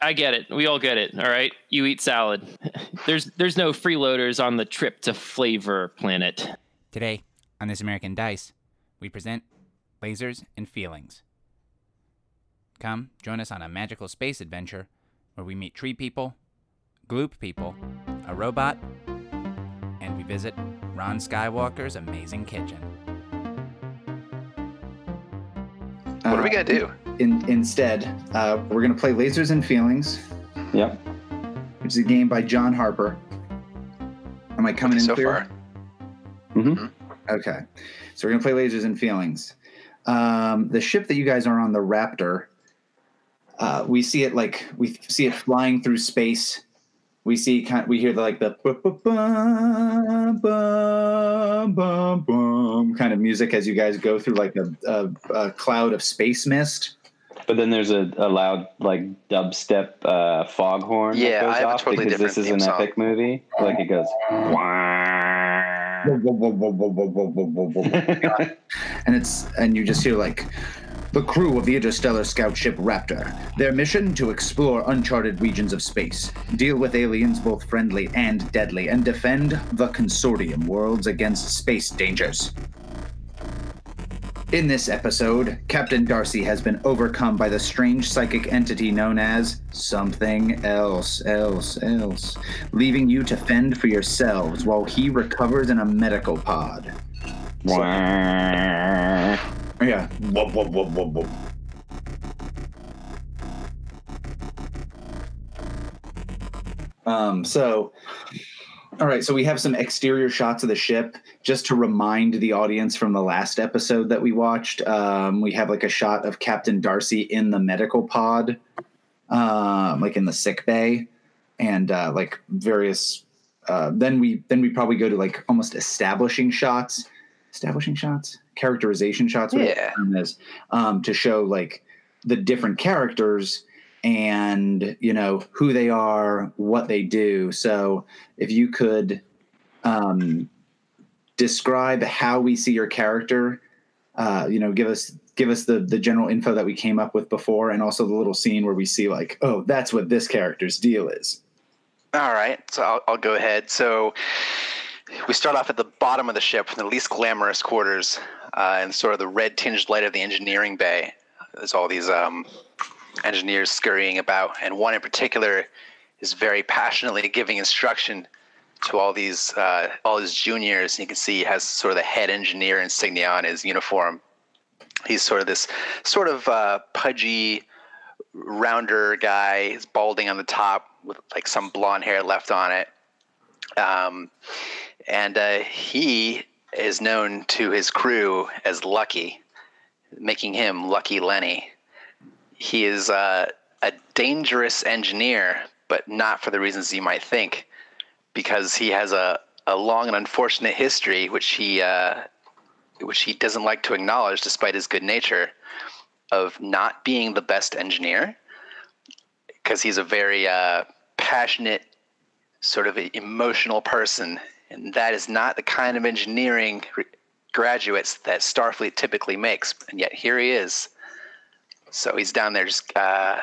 I get it. We all get it. All right. You eat salad. There's there's no freeloaders on the trip to Flavor Planet. Today, on This American Dice, we present Lasers and Feelings. Come, join us on a magical space adventure where we meet tree people, gloop people, a robot, and we visit Ron Skywalker's amazing kitchen. What are we gonna do? In, instead, uh, we're going to play Lasers and Feelings, Yep. which is a game by John Harper. Am I coming in so clear? far. hmm Okay. So we're going to play Lasers and Feelings. Um, the ship that you guys are on, the Raptor, uh, we see it like we see it flying through space. We see kind of we hear the like the bu- bu- bum, bum, bum, bum kind of music as you guys go through like a, a, a cloud of space mist. But then there's a, a loud like dubstep uh, foghorn Yeah, that goes I have a off totally because this different is an song. epic movie. Like it goes. and it's and you just hear like the crew of the interstellar scout ship raptor their mission to explore uncharted regions of space deal with aliens both friendly and deadly and defend the consortium worlds against space dangers in this episode captain darcy has been overcome by the strange psychic entity known as something else else else leaving you to fend for yourselves while he recovers in a medical pod yeah. Whoop, whoop, whoop, whoop, whoop. Um, so, all right, so we have some exterior shots of the ship just to remind the audience from the last episode that we watched. Um, we have like a shot of Captain Darcy in the medical pod, um, like in the sick bay, and uh, like various. Uh, then we then we probably go to like almost establishing shots, establishing shots, characterization shots, Yeah. is, um, to show like the different characters and you know who they are, what they do. So if you could um, describe how we see your character, uh, you know, give us give us the the general info that we came up with before, and also the little scene where we see like, oh, that's what this character's deal is. All right, so I'll, I'll go ahead. So we start off at the bottom of the ship, the least glamorous quarters, uh, and sort of the red tinged light of the engineering bay. There's all these um, engineers scurrying about, and one in particular is very passionately giving instruction to all these uh, all his juniors. And you can see he has sort of the head engineer insignia on his uniform. He's sort of this sort of uh, pudgy, rounder guy. He's balding on the top with like some blonde hair left on it. Um, and uh, he is known to his crew as Lucky, making him Lucky Lenny. He is uh, a dangerous engineer, but not for the reasons you might think, because he has a, a long and unfortunate history, which he uh, which he doesn't like to acknowledge, despite his good nature, of not being the best engineer, because he's a very uh, passionate, sort of emotional person, and that is not the kind of engineering re- graduates that Starfleet typically makes. And yet here he is. So he's down there just uh,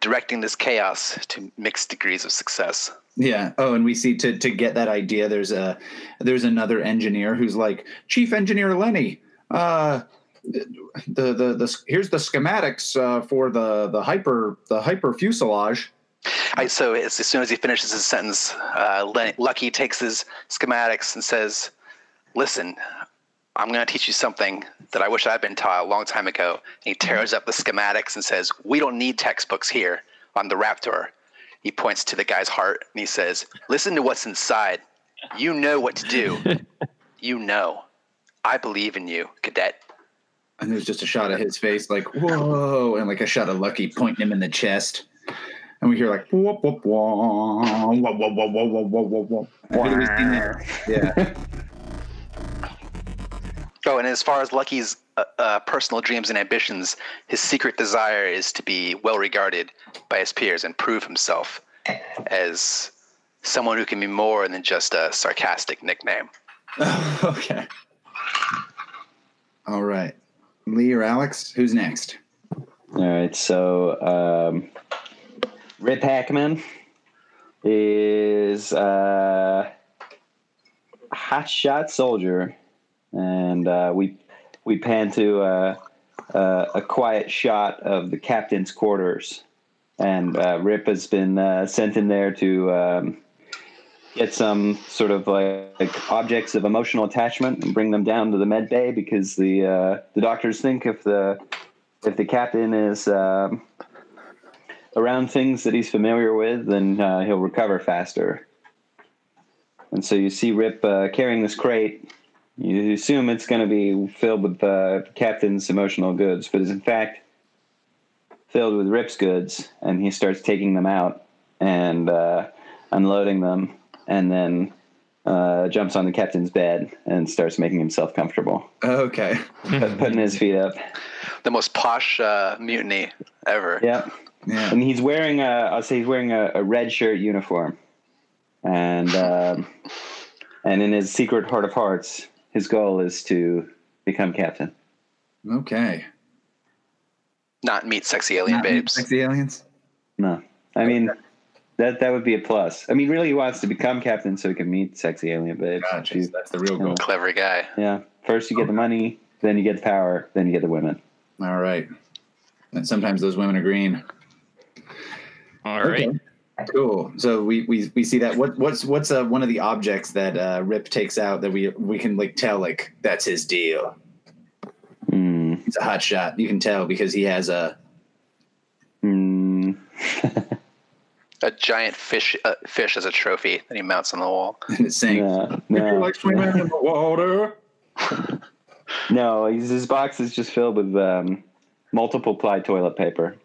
directing this chaos to mixed degrees of success. Yeah. Oh, and we see to to get that idea. There's a there's another engineer who's like Chief Engineer Lenny. Uh, the the the here's the schematics uh, for the the hyper the hyper fuselage. I, so as, as soon as he finishes his sentence, uh, Len- Lucky takes his schematics and says, "Listen, I'm going to teach you something that I wish I'd been taught a long time ago." And he tears up the schematics and says, "We don't need textbooks here on the Raptor." He points to the guy's heart and he says, "Listen to what's inside. You know what to do. you know. I believe in you, cadet." And there's just a shot of his face, like whoa, and like a shot of Lucky pointing him in the chest. And we hear like whoop whoop whoop whoop whoop whoop whoop whoop whoop whoop. Have you ever seen that? Yeah. Oh, and as far as Lucky's uh, uh, personal dreams and ambitions, his secret desire is to be well regarded by his peers and prove himself as someone who can be more than just a sarcastic nickname. okay. All right. Lee or Alex, who's next? All right, so um, Rip Hackman is uh, a hotshot soldier, and uh, we we pan to uh, uh, a quiet shot of the captain's quarters, and uh, Rip has been sent in there to um, get some sort of like, like objects of emotional attachment and bring them down to the med bay because the the doctors think if the if the captain is um, around things that he's familiar with, then he'll recover faster. And so you see Rip carrying this crate. You assume it's going to be filled with uh, Captain's emotional goods, but is in fact filled with Rip's goods. And he starts taking them out and uh, unloading them, and then uh, jumps on the captain's bed and starts making himself comfortable, Okay. put- putting his feet up. The most posh uh, mutiny ever. Yeah. Yeah. and he's wearing a I'll say he's wearing a, a red shirt uniform, and um, and in his secret heart of hearts, his goal is to become captain. Okay. Not meet sexy alien Not babes. Sexy aliens. No, I mean that that would be a plus. I mean, really, he wants to become captain so he can meet sexy alien babes. Gotcha. You- That's the real goal. Clever guy. Yeah, first you get the money, then you get the power, then you get the women. All right. And sometimes those women are green. All right. Okay. Cool. So we, we we see that. What what's what's uh, one of the objects that uh, Rip takes out that we we can like tell like that's his deal. Hmm. He's a hot shot. You can tell because he has a Hmm. A giant fish uh, fish as a trophy that he mounts on the wall. and it's saying no, no, like swimming in the water. no. He's, his box is just filled with um, multiple ply toilet paper.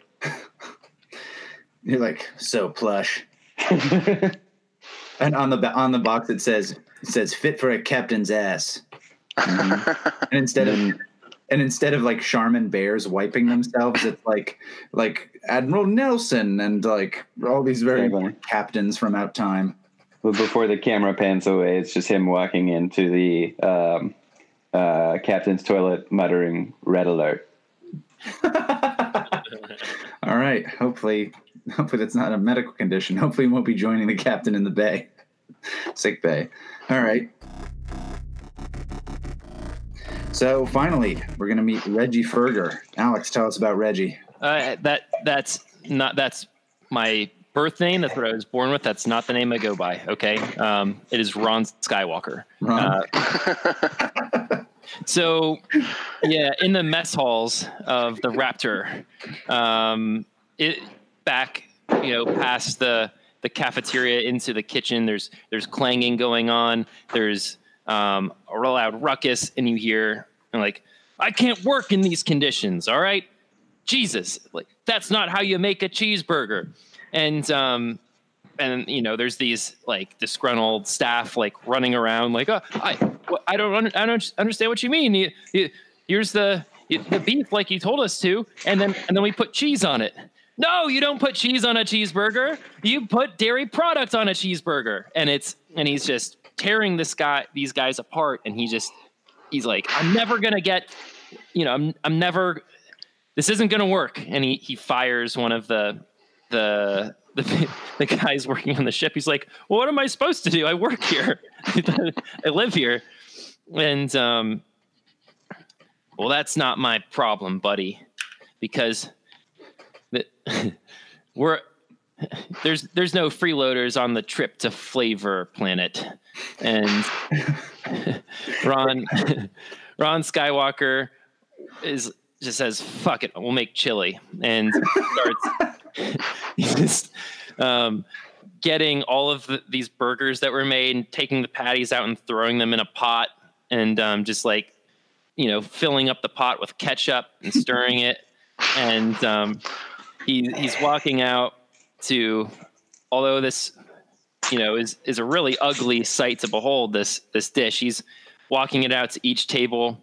You're like so plush. And on the on the box it says it says fit for a captain's ass. And instead of and instead of like Charmin bears wiping themselves, it's like like Admiral Nelson and like all these very captains from out time. But before the camera pans away, it's just him walking into the um, uh, captain's toilet, muttering "Red alert." All right. Hopefully, hopefully that's not a medical condition. Hopefully, he won't be joining the captain in the bay, sick bay. All right. So finally, we're gonna meet Reggie Ferger. Alex, tell us about Reggie. Uh, that that's not that's my birth name. That's what I was born with. That's not the name I go by. Okay, um, it is Ron Skywalker. Ron. Uh, so, yeah, in the mess halls of the Raptor, um, it back you know past the the cafeteria into the kitchen. There's there's clanging going on. There's um, a loud ruckus, and you hear like, "I can't work in these conditions." All right, Jesus, like that's not how you make a cheeseburger. And um, and you know, there's these like disgruntled staff like running around, like, "Oh, I, I don't, under, I don't understand what you mean. You, you, here's the the beef like you told us to, and then and then we put cheese on it." No, you don't put cheese on a cheeseburger. You put dairy products on a cheeseburger, and it's and he's just tearing this guy, these guys apart, and he just he's like, I'm never gonna get, you know, I'm I'm never, this isn't gonna work, and he he fires one of the the the, the guys working on the ship. He's like, well, what am I supposed to do? I work here, I live here, and um, well, that's not my problem, buddy, because we're there's there's no freeloaders on the trip to Flavor Planet, and Ron Ron Skywalker is just says fuck it, we'll make chili, and starts just um, getting all of the, these burgers that were made, and taking the patties out and throwing them in a pot, and um, just like you know filling up the pot with ketchup and stirring it, and um, he he's walking out to although this you know is is a really ugly sight to behold this this dish he's walking it out to each table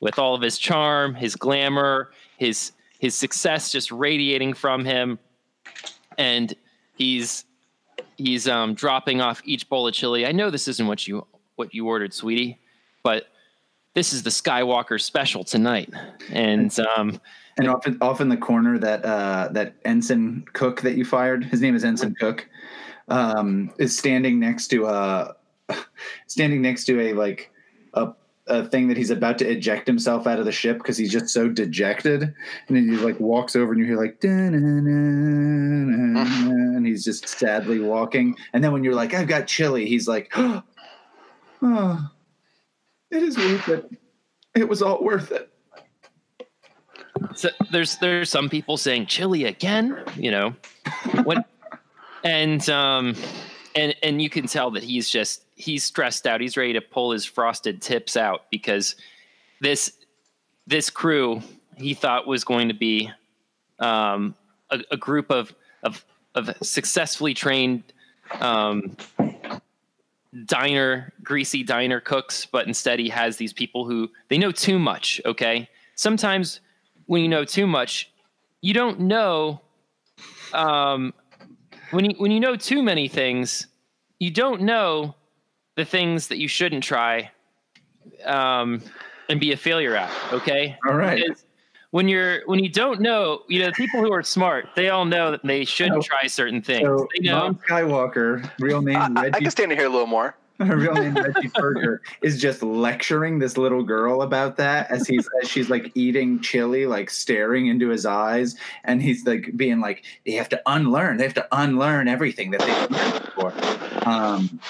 with all of his charm his glamour his his success just radiating from him and he's he's um dropping off each bowl of chili. I know this isn't what you what you ordered sweetie but this is the skywalker special tonight. And um And off in, off in the corner, that uh, that ensign cook that you fired, his name is Ensign Cook, um, is standing next to a standing next to a like a, a thing that he's about to eject himself out of the ship because he's just so dejected. And then he like walks over and you hear like and he's just sadly walking. And then when you're like, I've got chili, he's like, Oh, it is worth it. It was all worth it. So there's there's some people saying chili again, you know, when and um and and you can tell that he's just he's stressed out. He's ready to pull his frosted tips out because this this crew he thought was going to be um, a, a group of of of successfully trained um, diner greasy diner cooks, but instead he has these people who they know too much. Okay, sometimes when you know too much, you don't know. Um, when you when you know too many things, you don't know the things that you shouldn't try, um, and be a failure at. Okay. All right. Because when you're when you don't know, you know, the people who are smart, they all know that they shouldn't Oh. try certain things. So, they know. Mom Skywalker, real name I, I, I can stand to hear a little more. her real name Reggie Berger is just lecturing this little girl about that as he's as she's like eating chili, like staring into his eyes, and he's like being like, they have to unlearn, they have to unlearn everything that they've learned before. Um,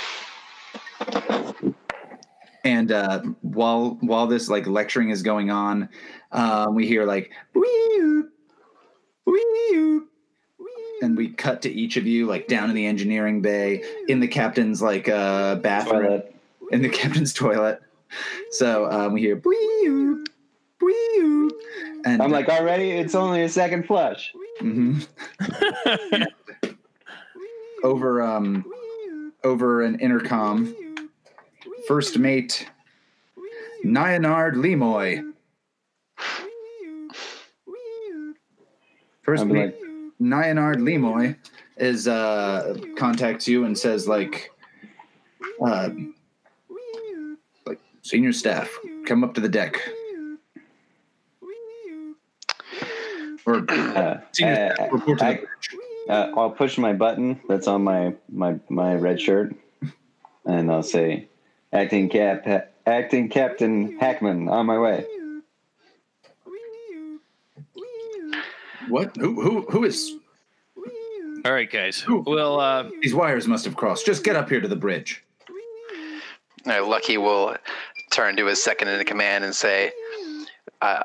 and uh, while while this like lecturing is going on, um, we hear like wee wee and we cut to each of you like down in the engineering bay in the captain's like uh bathroom Toilet. in the captain's toilet so um, we hear "Bwee-oo, bwee-oo," and I'm like, already? It's only a second flush. mhm. over um over an intercom first mate Nyanard Lemoy first mate like, Nyanard Lemoy is uh contacts you and says like uh like senior staff come up to the deck or uh, senior uh, staff report to the I- bridge. uh, I'll push my button that's on my, my, my red shirt, and I'll say, acting cap, acting Captain Hackman, on my way. What who who who is All right, guys. Well, uh, these wires must have crossed just get up here to the bridge Uh, Lucky will turn to his second in command and say, uh,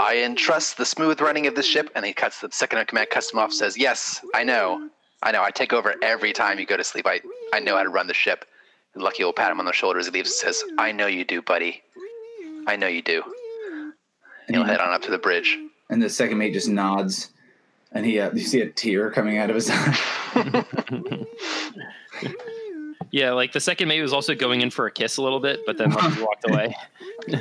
I entrust the smooth running of the ship. And he cuts the second in command, cuts him off, says, Yes, I know. I know. I take over every time you go to sleep. I, I know how to run the ship. And Lucky will pat him on the shoulder as he leaves and says, I know you do, buddy. I know you do. and, He'll head on up to the bridge. And the second mate just nods and he uh, you see a tear coming out of his eye yeah, like the second mate was also going in for a kiss a little bit, but then Lucky walked away.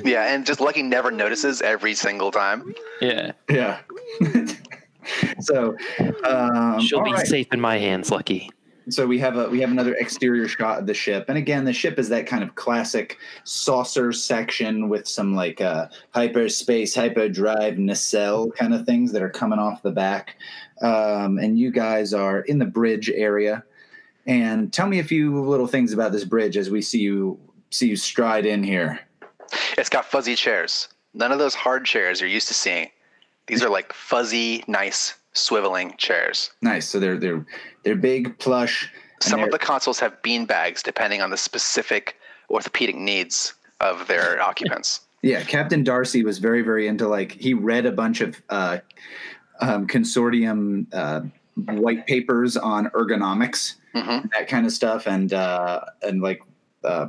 Yeah, and just Lucky never notices every single time. Yeah, yeah so um she'll be right. safe in my hands, Lucky. So we have a we have another exterior shot of the ship and again the ship is that kind of classic saucer section with some like uh hyperspace hyperdrive nacelle kind of things that are coming off the back um and you guys are in the bridge area and tell me a few little things about this bridge as we see you see you stride in here It's got fuzzy chairs. None of those hard chairs you're used to seeing. These are like fuzzy, nice, swiveling chairs. nice so they're they're they're big plush Some of the consoles have bean bags depending on the specific orthopedic needs of their occupants. Yeah, Captain Darcy was very, very into like he read a bunch of uh, um, consortium uh, white papers on ergonomics, hmm that kind of stuff, and uh, and like uh,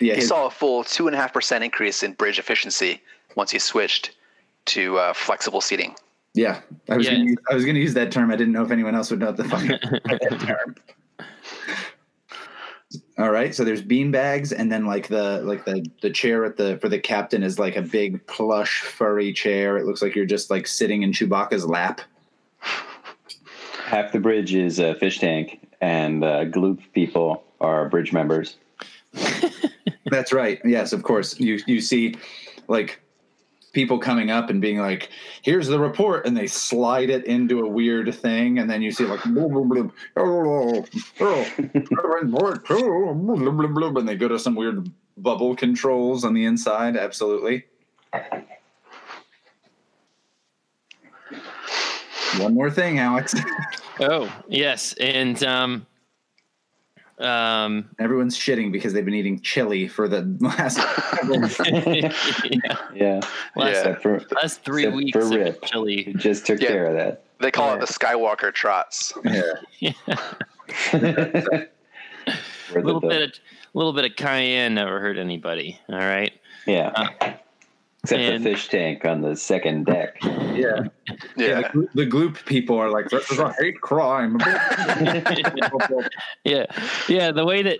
yeah, He his- saw a full two and a half percent increase in bridge efficiency once he switched to uh, flexible seating. Yeah. I was Yeah. gonna use, I was going to use that term. I didn't know if anyone else would know the fucking term. All right, so there's bean bags, and then like the like the the chair at the for the captain is like a big plush furry chair. It looks like you're just like sitting in Chewbacca's lap. Half the bridge is a fish tank, and uh, Gloop people are bridge members. That's right. Yes, of course. You you see, like people coming up and being like, "Here's the report," and they slide it into a weird thing, and then you see like, oh, oh, and they go to some weird bubble controls on the inside. Absolutely. One more thing, Alex. Oh yes, and um, um, Everyone's shitting because they've been eating chili for the last. yeah, Yeah. last, Yeah. For, last three weeks for of Rip. chili. he just took Yeah. care of that. They call Yeah. it the Skywalker trots. yeah. A little bit of little bit of cayenne never hurt anybody. All right. yeah. Uh, Except and- the fish tank on the second deck. Yeah. Yeah, Yeah. the, the gloop people are like, this is a hate crime. Yeah, yeah. The way that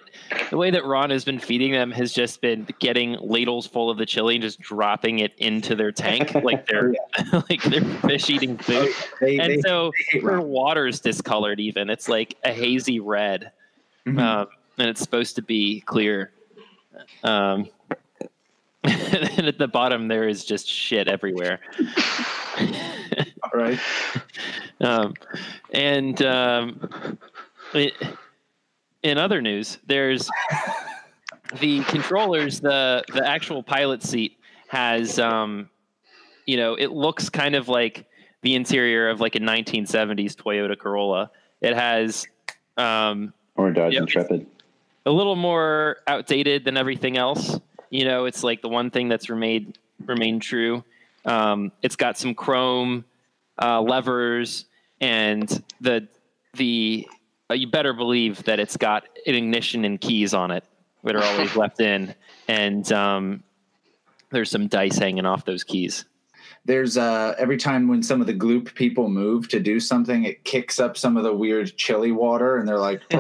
the way that Ron has been feeding them has just been getting ladles full of the chili and just dropping it into their tank like they're like they're fish eating food. they, And they, so they hate their Ron. water's discolored. Even it's like a hazy red, Mhm. um, and it's supposed to be clear. Um, and at the bottom there is just shit everywhere. right? Um, and um, it, in other news, there's the controllers. the The actual pilot seat has, um, you know, it looks kind of like the interior of like a 1970s Toyota Corolla. It has um, Or Dodge Yep. Intrepid. a little more outdated than everything else. You know, it's like the one thing that's remained remained true. Um, it's got some chrome uh, levers and the the uh, you better believe that it's got an ignition and keys on it that are always left in, and um, there's some dice hanging off those keys. There's uh every time when some of the gloop people move to do something, it kicks up some of the weird chili water, and they're like,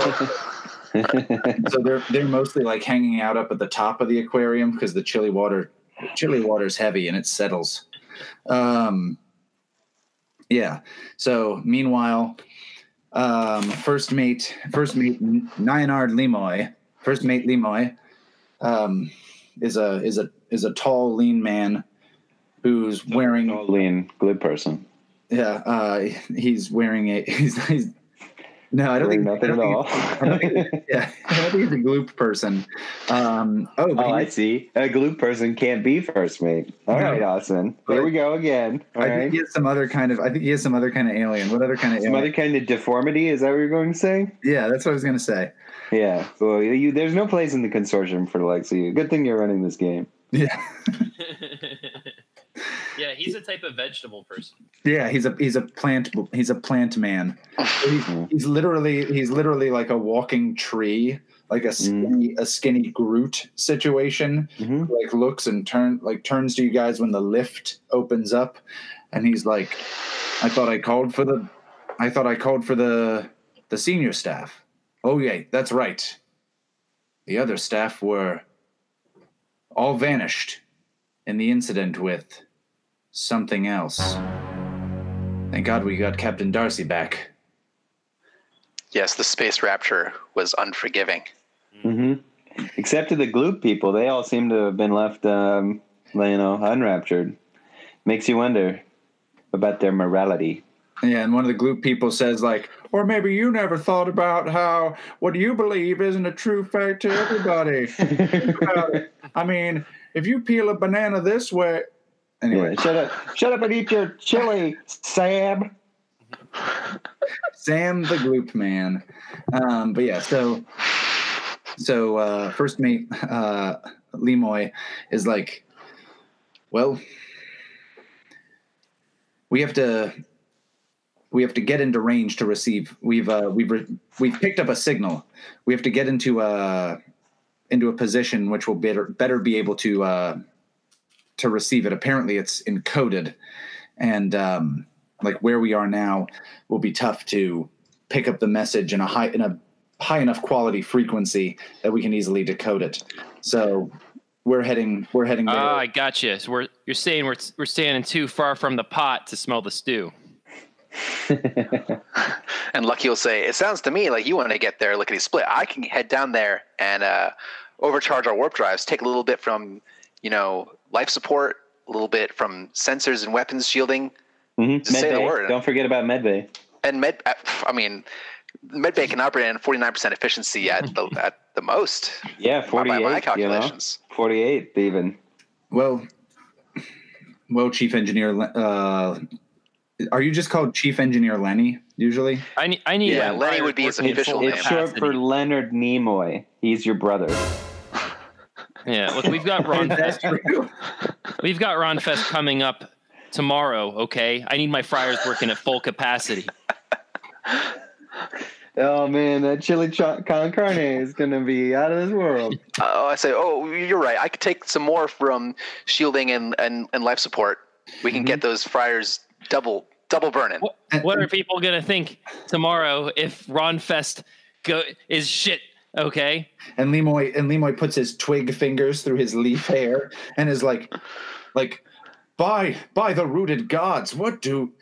so they're they're mostly like hanging out up at the top of the aquarium because the chilly water chilly water is heavy and it settles. Um, yeah. So meanwhile, um, first mate first mate Nyanard Limoy, first mate Limoy, um, is a is a is a tall lean man who's wearing Tall, lean, glib person. yeah uh, he's wearing a he's, he's no I don't think nothing I at don't all. think- yeah, I don't think he's a gloop person. Um, oh, Oh, I see. A glue person can't be first mate. All No. right, Austin. Here we go again. All I right. think he has some other kind of. I think he has some other kind of alien. What other kind of Some alien? other kind of deformity. Is that what you're going to say? yeah, that's what I was gonna say. Yeah. Well, you, there's no place in the consortium for the likes of you. Good thing you're running this game. Yeah, yeah, he's a type of vegetable person. yeah. He's a he's a plant he's a plant man. He's, he's literally he's literally like a walking tree, like a skinny a skinny Groot situation. hmm Like looks and turn like turns to you guys when the lift opens up, and he's like, "I thought I called for the, I thought I called for the the senior staff. Oh yeah, that's right. The other staff were all vanished in the incident with something else. Thank God we got Captain Darcy back. Yes, the Space Rapture was unforgiving. hmm Except to the gloop people, they all seem to have been left, um, you know, unraptured. Makes you wonder about their morality. Yeah, and one of the gloop people says like, or maybe you never thought about how what you believe isn't a true fact to everybody. Think about it. I mean, if you peel a banana this way, anyway, Yeah, shut up! Shut up and eat your chili, Sam. Sam the gloop man. Um, but yeah, so so uh, first mate uh, Lemoy is like, well, we have to we have to get into range to receive. We've uh, we've re- we've picked up a signal. We have to get into a into a position which will better better be able to uh, to receive it. Apparently, it's encoded, and um, like where we are now will be tough to pick up the message in a high in a high enough quality frequency that we can easily decode it. So we're heading we're heading there. Ah, I got you. So we're you're saying we're we're standing too far from the pot to smell the stew. And Lucky will say, "It sounds to me like you want to get there lickety split. I can head down there and uh, overcharge our warp drives, take a little bit from, you know, life support, a little bit from sensors and weapons shielding. Mhm. Just say the word. Don't forget about Medbay. And med, uh, I mean, medbay can operate at 49% efficiency at the at the most. Yeah, by 48. my you know? calculations. 48 even. Well, well, Chief Engineer. Uh, are you just called Chief Engineer Lenny usually? I need. I need. Yeah, my Lenny would be his working in official full name. It's short for. Leonard Nimoy. He's your brother. Yeah, look, we've got Ron Fest. We've got Ron Fest coming up tomorrow. Okay, I need my fryers working at full capacity. Oh man, that chili ch- con carne is gonna be out of this world. Oh, I say, oh, you're right. I could take some more from shielding and, and, and life support. We can get mm-hmm. those fryers double double burning. What, what are people gonna think tomorrow if Ron Fest go is shit? Okay, And Lemoy and Lemoy puts his twig fingers through his leaf hair and is like, like, by by the rooted gods, what do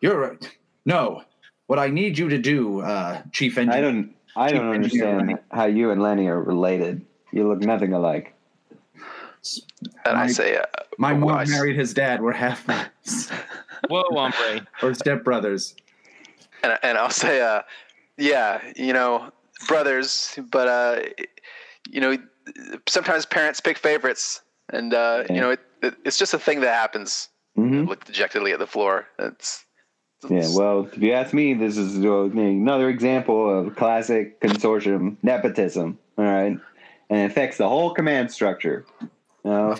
you're no? What I need you to do, uh, Chief Engineer. I don't, I don't understand Lenny. how you and Lenny are related. You look nothing alike. And I say, uh, My oh, mom I s- married his dad. We're half brothers whoa, hombre. or stepbrothers. and, and I'll say, uh, yeah, you know, brothers, but uh, you know, sometimes parents pick favorites, and uh, Yeah. you know, it, it, it's just a thing that happens. hmm Look dejectedly at the floor. It's, Yeah, well, if you ask me, this is uh, another example of classic consortium nepotism. All right, and it affects the whole command structure. You know,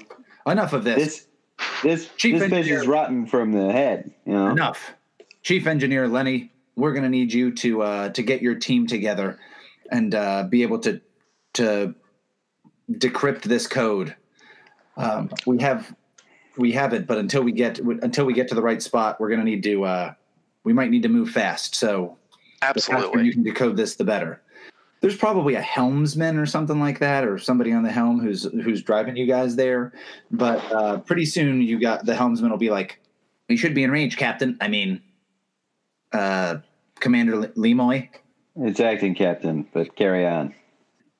Enough of this. this, this, Chief this bitch engineer. is rotten from the head. You know, Enough, Chief Engineer Lenny. We're going to need you to uh, to get your team together and uh, be able to to decrypt this code. Um, we have we have it, but until we get until we get to the right spot, we're going to need to. Uh, we might need to move fast. So absolutely. you can decode this, the better. There's probably a helmsman or something like that, or somebody on the helm who's who's driving you guys there. But uh, pretty soon, you got the helmsman will be like, "We should be in range, Captain." I mean, uh, Commander Le- Lemoy. It's acting captain, but carry on.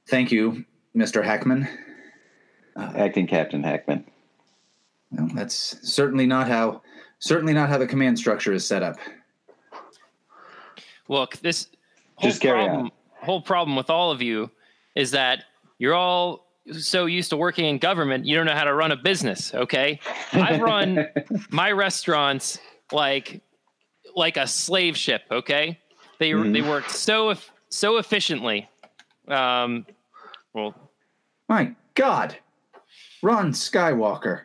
Thank you, Mister Hackman. Uh, acting Captain Hackman. Well, that's certainly not how certainly not how the command structure is set up. Look, this whole Just carry problem, whole problem with all of you is that you're all so used to working in government, you don't know how to run a business. Okay, I run my restaurants like like a slave ship. Okay, they Mhm. they work so so efficiently. Um, well, My God, Ron Skywalker.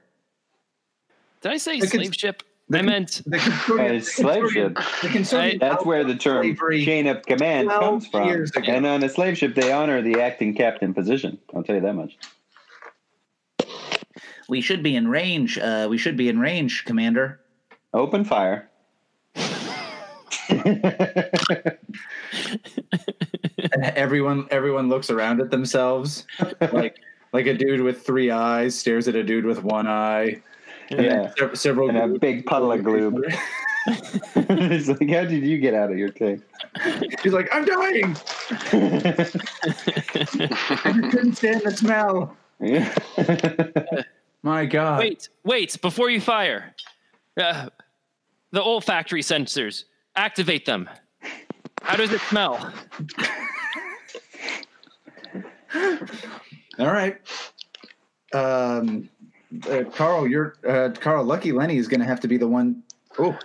did I say The cons- slave ship? the I meant The Uh, consortium, it's slave ship. the consortium That's where the term chain of command comes from. And on a slave ship, they honor the acting captain position. I'll tell you that much. We should be in range. Uh, we should be in range, Commander. Open fire. And everyone, everyone looks around at themselves, like like a dude with three eyes stares at a dude with one eye. And then Yeah. sev- several And a big puddle of glue. it's like, how did you get out of your tank? He's like, I'm dying. I couldn't stand the smell. Yeah. My God. wait, wait before you fire. Uh, the olfactory sensors, activate them. How does it smell? All right. Um, uh, Carl, you're uh, Carl. Lucky Lenny is going to have to be the one. Oh,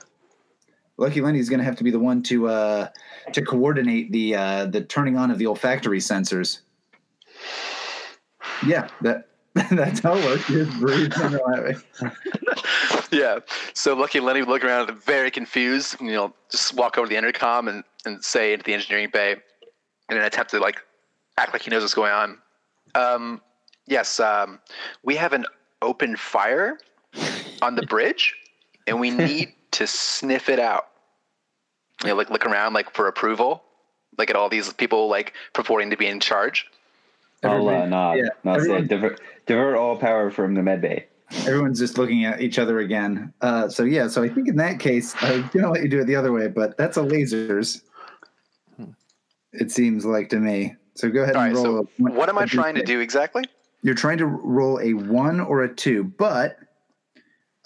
Lucky Lenny is going to have to be the one to uh, to coordinate the uh, the turning on of the olfactory sensors. Yeah, that that's how it works. You just breathe and you're laughing. yeah. So Lucky Lenny would look around very confused, and, you know, just walk over to the intercom and, and say into the engineering bay in an attempt to like act like he knows what's going on. Um, yes, um, we have an open fire on the bridge, and we need to sniff it out. You know, like look around like for approval, like at all these people like purporting to be in charge. I'll uh, Everybody- nod. yeah, I'll say divert, divert all power from the med bay. Everyone's just looking at each other again. Uh, so yeah, so I think in that case, I was gonna let you do it the other way, but that's a lasers. It seems like to me. So go ahead All and right. roll. So a, what am I trying to do exactly? You're trying to roll a one or a two, but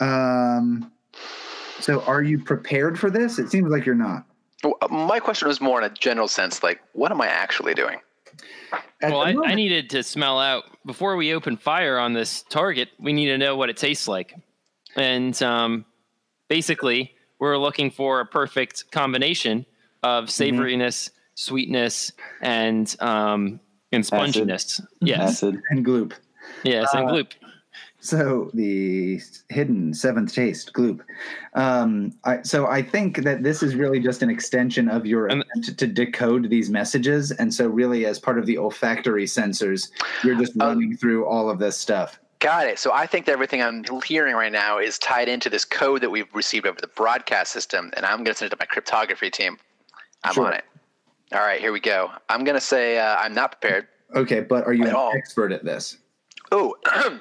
Um, so are you prepared for this? It seems like you're not. Uh, My question was more in a general sense, like, what am I actually doing? At well, the I, I needed to smell out before we open fire on this target. We need to know what it tastes like, and um, basically, we're looking for a perfect combination of savoriness, sweetness, and um, and Acid. sponginess. Yes, Acid. and gloop. yes, and Uh, gloop. So the hidden seventh taste, gloop. Um, I, so I think that this is really just an extension of your And- attempt to decode these messages, and so really, as part of the olfactory sensors, you're just Oh. running through all of this stuff. Got it. So I think that everything I'm hearing right now is tied into this code that we've received over the broadcast system, and I'm going to send it to my cryptography team. I'm Sure. on it. All right, here we go. I'm going to say uh, I'm not prepared. Okay, but are you an all. expert at this? Oh,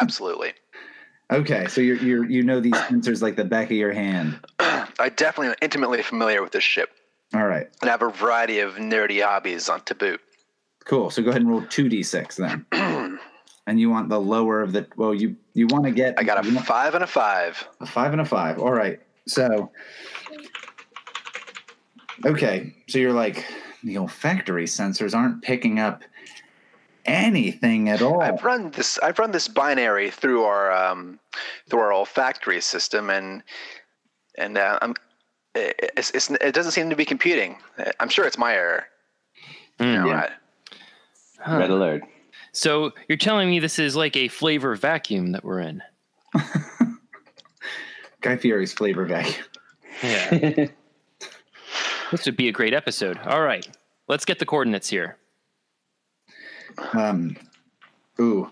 absolutely. Okay, so you're, you're you know these sensors like the back of your hand. I definitely am intimately familiar with this ship All right, and have a variety of nerdy hobbies on to boot. cool. So go ahead and roll two d six then, and you want the lower of the. Well, you you want to get. I got a want- five and a five. A five and a five. All right. So, okay. So you're like, the olfactory sensors aren't picking up anything at all. I've run this. I've run this binary through our um, through our olfactory system, and and uh, I'm. It, it's, it's, it doesn't seem to be computing. I'm sure it's my error. You know, Yeah. I- Huh. Red alert. So you're telling me this is like a flavor vacuum that we're in? Guy Fieri's flavor vacuum. Yeah, this would be a great episode. All right, let's get the coordinates here. Um, ooh,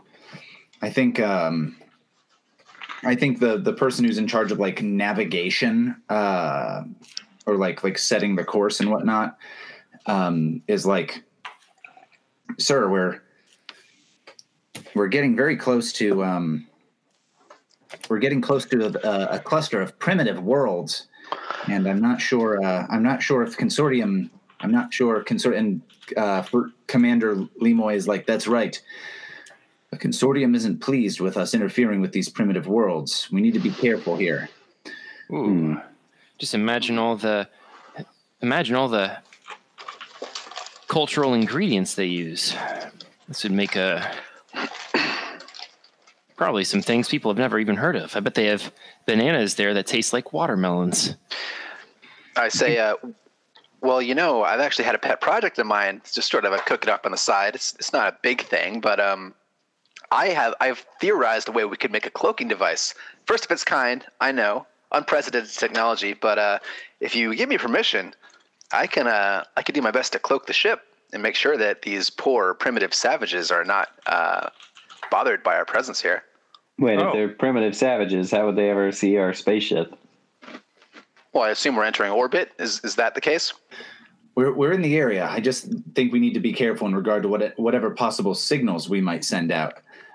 I think um, I think the the person who's in charge of like navigation uh, or like like setting the course and whatnot um, is like, sir, we're we're getting very close to um, we're getting close to a, a cluster of primitive worlds, and I'm not sure uh, I'm not sure if consortium I'm not sure consort and uh, for Commander Lemoy is like that's right. The consortium isn't pleased with us interfering with these primitive worlds. We need to be careful here. Ooh, Hmm. just imagine all the imagine all the cultural ingredients they use. This would make a probably some things people have never even heard of. I bet they have bananas there that taste like watermelons. I say, uh, well, you know, I've actually had a pet project of mine. It's just sort of a cook it up on the side. It's it's not a big thing, but um, I have I've theorized a way we could make a cloaking device, first of its kind. I know, unprecedented technology, but uh, if you give me permission, I can uh, I can do my best to cloak the ship and make sure that these poor primitive savages are not uh, bothered by our presence here. Wait, Oh. if they're primitive savages, how would they ever see our spaceship? Well, I assume we're entering orbit. Is is that the case? We're we're in the area. I just think we need to be careful in regard to what whatever possible signals we might send out.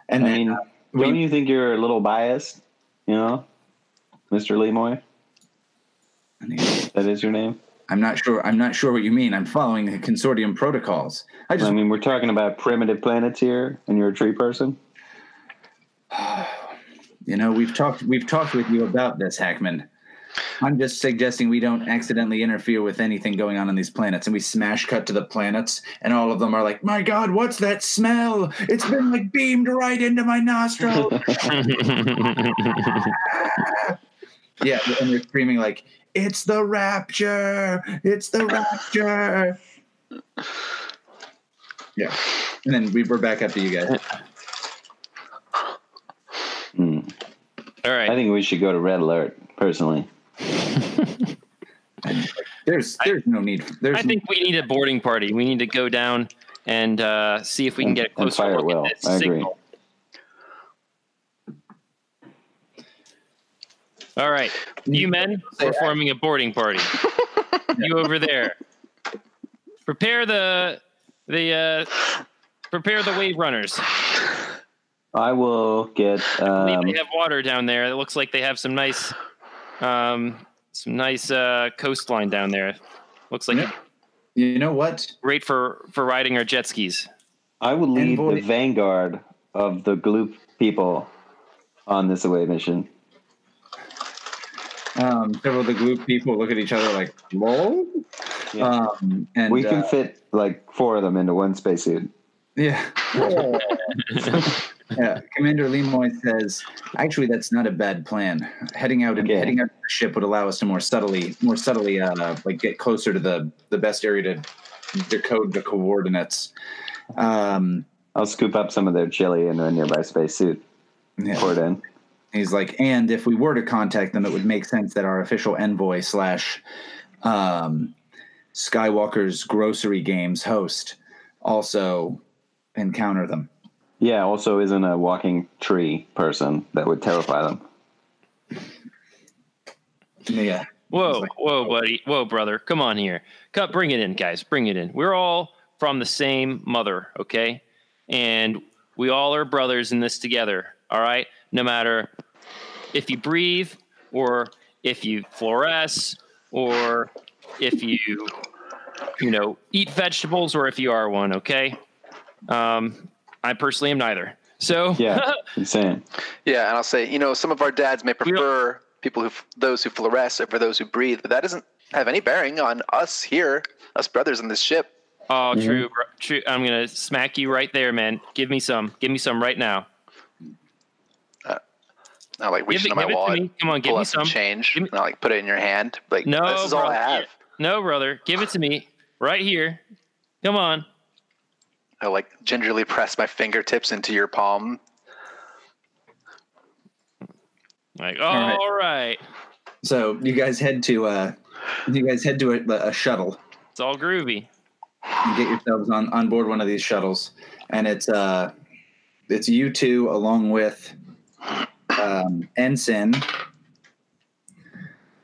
And I then mean, uh, don't we- you think you're a little biased? You know, Mr. Lemoy? That is your name? I'm not sure. I'm not sure what you mean. I'm following the consortium protocols. I just I mean, we're talking about primitive planets here, and you're a tree person? You know, we've talked we've talked with you about this, Hackman. I'm just suggesting we don't accidentally interfere with anything going on on these planets, and we smash cut to the planets, and all of them are like, "My God, what's that smell? It's been like beamed right into my nostril." yeah, and they're screaming like, "It's the rapture! It's the rapture!" Yeah, and then we, we're back up to you guys. Hmm. All I think we should go to red alert, personally. There's there's no need. There's I think we need a boarding party. We need to go down and uh, see if we can And- get a closer fire look well. at this I agree. signal. All right, you men, we're forming a boarding party. you over there, prepare the the uh, prepare the wave runners. I will get. I believe Um, they have water down there. It looks like they have some nice, um, some nice uh, coastline down there. Looks like Yeah. You know what? great for for riding our jet skis. I will lead Envoy- the vanguard of the Gloop people on this away mission. Um, several of the gloop people look at each other like, "Lol." Yeah. Um, and we can uh, fit like four of them into one spacesuit. Yeah. yeah. Commander Lemoy says, actually, that's not a bad plan. Heading out and Okay. heading out to the ship would allow us to more subtly, more subtly, uh, like get closer to the the best area to decode the coordinates. Um, I'll scoop up some of their chili into a nearby spacesuit. yeah. Pour it in. He's like, and if we were to contact them, it would make sense that our official envoy slash um, Skywalker's grocery games host also encounter them. Yeah, also isn't a walking tree person that would terrify them. Yeah. Whoa, whoa, buddy. Whoa, brother. Come on here. Cut, bring it in, guys. Bring it in. We're all from the same mother, okay? And we all are brothers in this together, all right? No matter if you breathe or if you fluoresce or if you, you know, eat vegetables or if you are one, okay? Um, I personally am neither. So, Yeah, insane. Yeah, and I'll say, you know, some of our dads may prefer people who, those who fluoresce over those who breathe, but that doesn't have any bearing on us here, us brothers in this ship. oh, mm-hmm. true, bro, true. I'm gonna smack you right there, man. Give me some. Give me some right now. Uh, I like Give reach it, into my give it to wallet, me. Come on, give pull me some some. change, Give me- and I like put it in your hand. Like, No, this is all I brother. have. No, brother, give it to me right here. Come on. I like gingerly press my fingertips into your palm. Like, right. all right. So you guys head to uh, you guys head to a, a shuttle It's all groovy. and get yourselves on, on board one of these shuttles, and it's uh, it's you two along with um, Ensign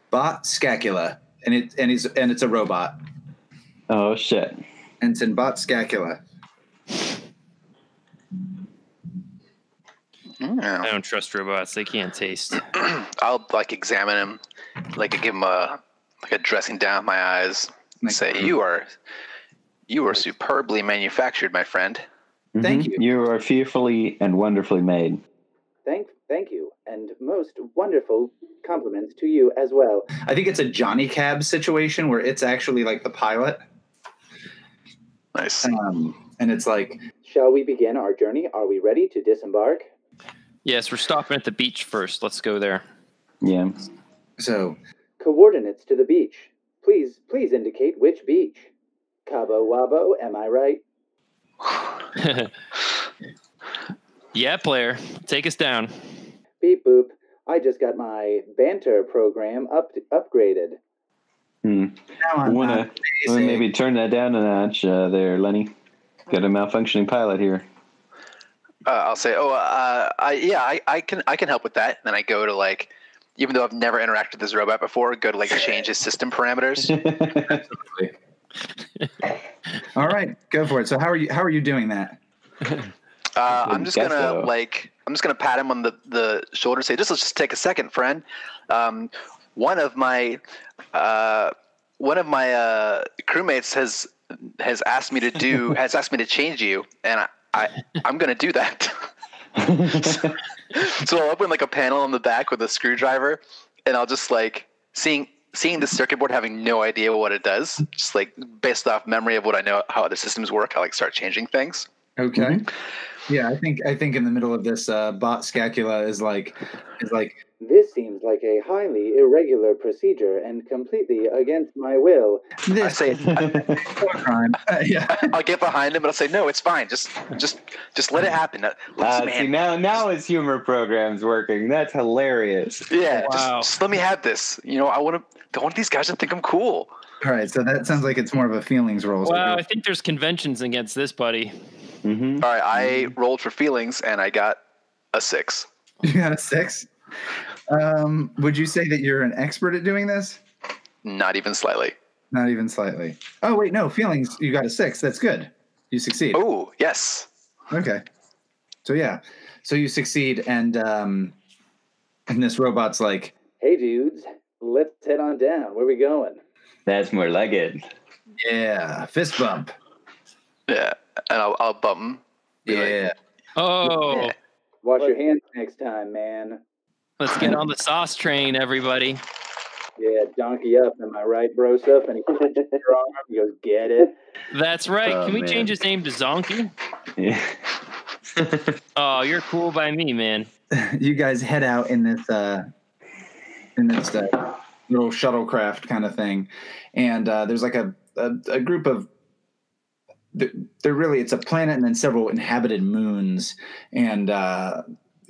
Bot Scacula, and it and he's and it's a robot. Oh shit. Ensign Bot Scacula. Yeah. I don't trust robots. They can't taste. I'll like examine him, like give him a like a dressing down my eyes, and Like- say, "You are, you are superbly manufactured, my friend." Thank Mhm. you. You are fearfully and wonderfully made. Thank, thank you, and most wonderful compliments to you as well. I think it's a Johnny Cab situation where it's actually like the pilot, Nice. um, and it's like, "Shall we begin our journey? Are we ready to disembark?" Yes, we're stopping at the beach first. Let's go there. Yeah. So, coordinates to the beach. Please, please indicate which beach. Cabo Wabo, am I right? yeah, player. Take us down. Beep boop. I just got my banter program up upgraded. Hmm. I wanna, wanna maybe turn that down a notch uh, there, Lenny. Got a malfunctioning pilot here. Uh, I'll say, "Oh, uh, I, yeah, I, I can, I can help with that." And then I go to like, even though I've never interacted with this robot before, go to like change his system parameters. All right, go for it. So how are you? How are you doing that? Uh, I'm just gonna though. like I'm just gonna pat him on the, the shoulder and say, just let's just take a second, friend. Um, one of my uh, one of my uh, crewmates has has asked me to do has asked me to change you, and I, I I'm gonna do that. so I'll open like a panel on the back with a screwdriver, and I'll just like seeing seeing the circuit board, having no idea what it does, just like based off memory of what I know how other systems work, I like start changing things. Okay. Yeah, I think I think in the middle of this, uh, bot scacula is like is like this seems like a highly irregular procedure and completely against my will. I say, crime. Uh, yeah. I'll get behind him but I'll say, "No, it's fine. Just, just, just let it happen." Uh, Uh, see now, now his humor program's working. That's hilarious. yeah, Wow. just, just let me have this. You know, I want to. Don't want these guys to think I'm cool. All right, so that sounds like it's more of a feelings role. So Wow, I think there's conventions against this, buddy. hmm All right, I rolled for feelings and I got a six. you got a six. Um, would you say that you're an expert at doing this? Not even slightly. Not even slightly. Oh wait, no, feelings. You got a six. That's good. You succeed. Oh, yes. Okay. So yeah, so you succeed, and um, and this robot's like, "Hey dudes, let's head on down. Where we going?" That's more like it. Yeah, fist bump. Yeah, and I'll, I'll bump him. Be like, Yeah. Oh, Yeah. Wash your hands next time, man. Let's get on the sauce train, everybody. Yeah, donkey up. Am I right, bro? Stuff. And he puts your arm. He goes, get it. That's right. Oh, Can we man. change his name to Zonky? Yeah. Oh, you're cool by me, man. you guys head out in this uh in this uh, little shuttlecraft kind of thing and uh there's like a a, a group of th- they're really it's a planet and then several inhabited moons and uh